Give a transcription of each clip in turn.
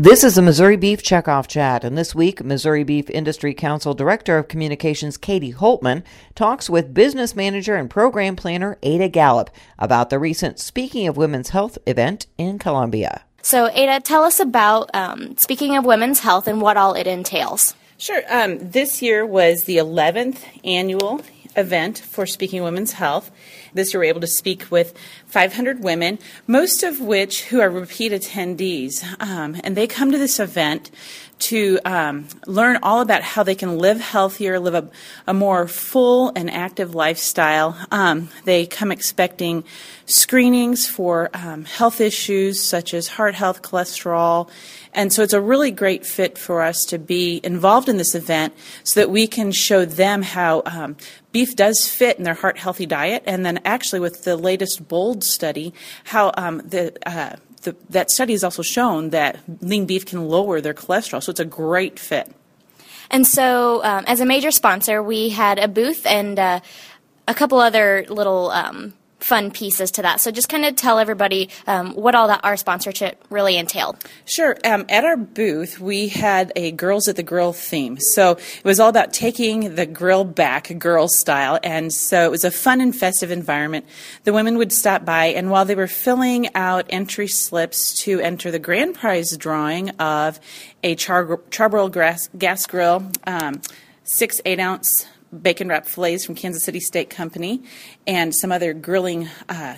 This is a Missouri Beef Checkoff Chat, and this week, Missouri Beef Industry Council Director of Communications Katie Holtman talks with business manager and program planner Ada Gallup about the recent Speaking of Women's Health event in Columbia. So, Ada, tell us about um, Speaking of Women's Health and what all it entails. Sure. Um, this year was the 11th annual event for Speaking Women's Health. This year, we are able to speak with 500 women, most of which who are repeat attendees, um, and they come to this event to um, learn all about how they can live healthier, live a, a more full and active lifestyle. Um, they come expecting screenings for um, health issues such as heart health, cholesterol, and so it's a really great fit for us to be involved in this event so that we can show them how um, beef does fit in their heart healthy diet, and then actually with the latest BOLD study, how um, the uh, the, that study has also shown that lean beef can lower their cholesterol, so it's a great fit. And so, um, as a major sponsor, we had a booth and uh, a couple other little um, fun pieces to that. So just kind of tell everybody um, what all that our sponsorship really entailed. Sure. Um, at our booth, we had a Girls at the Grill theme. So it was all about taking the grill back, girl style. And so it was a fun and festive environment. The women would stop by, and while they were filling out entry slips to enter the grand prize drawing of a char- charbroil gas, gas grill, um, six eight ounce bacon wrap fillets from Kansas City Steak Company, and some other grilling uh,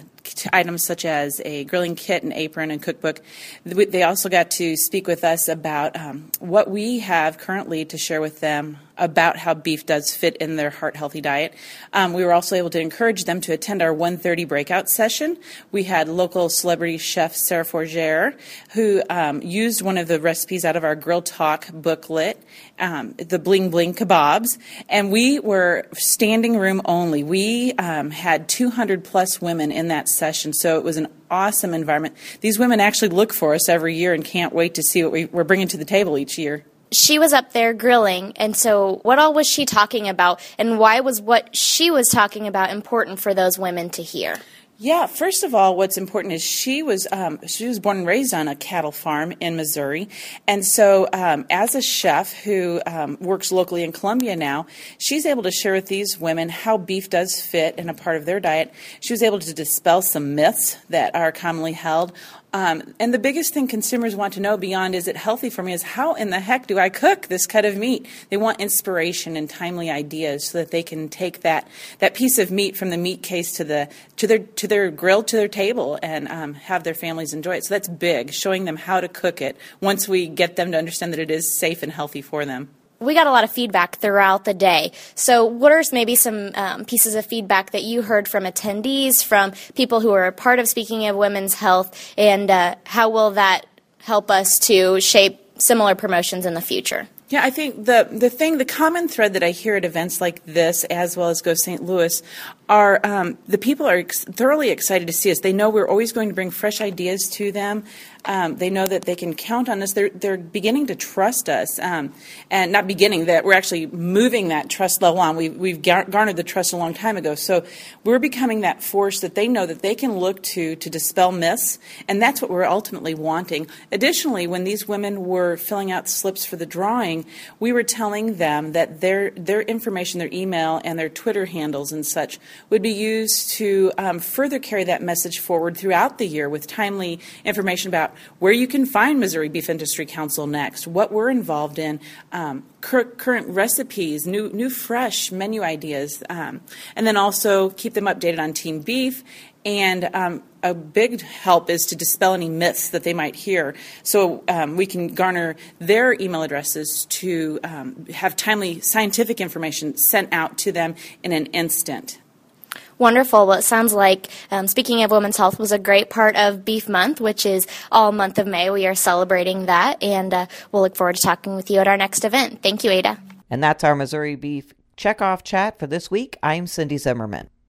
items such as a grilling kit, an apron, and cookbook. They also got to speak with us about um, what we have currently to share with them about how beef does fit in their heart healthy diet. Um, we were also able to encourage them to attend our 1:30 breakout session. We had local celebrity chef Sarah Forger, who um, used one of the recipes out of our Grill Talk booklet, um, the Bling Bling kebabs, and we were standing room only. We um, had 200 plus women in that session, so it was an awesome environment. These women actually look for us every year and can't wait to see what we, we're bringing to the table each year she was up there grilling, and so what all was she talking about, and why was what she was talking about important for those women to hear? Yeah, first of all, what's important is she was um, she was born and raised on a cattle farm in Missouri, and so um, as a chef who um, works locally in Columbia now, she's able to share with these women how beef does fit in a part of their diet. She was able to dispel some myths that are commonly held um, and the biggest thing consumers want to know beyond is it healthy for me is how in the heck do I cook this cut of meat? They want inspiration and timely ideas so that they can take that, that piece of meat from the meat case to the to their to their grill to their table and um, have their families enjoy it. So that's big, showing them how to cook it once we get them to understand that it is safe and healthy for them we got a lot of feedback throughout the day. So, what are maybe some um, pieces of feedback that you heard from attendees, from people who are a part of Speaking of Women's Health, and uh, how will that help us to shape similar promotions in the future? Yeah, I think the the thing, the common thread that I hear at events like this, as well as Go St. Louis, are um, the people are ex- thoroughly excited to see us. They know we're always going to bring fresh ideas to them. Um, they know that they can count on us. They're, they're beginning to trust us, um, and not beginning that we're actually moving that trust level on. We, we've garnered the trust a long time ago, so we're becoming that force that they know that they can look to to dispel myths, and that's what we're ultimately wanting. Additionally, when these women were filling out slips for the drawing, we were telling them that their their information, their email, and their Twitter handles and such would be used to um, further carry that message forward throughout the year with timely information about where you can find Missouri Beef Industry Council next, what we're involved in, um, cur- current recipes, new, new fresh menu ideas, um, and then also keep them updated on Team Beef. And um, a big help is to dispel any myths that they might hear. So um, we can garner their email addresses to um, have timely scientific information sent out to them in an instant. Wonderful. Well, it sounds like, um, speaking of women's health, was a great part of Beef Month, which is all month of May. We are celebrating that, and uh, we'll look forward to talking with you at our next event. Thank you, Ada. And that's our Missouri Beef Checkoff Chat for this week. I'm Cindy Zimmerman.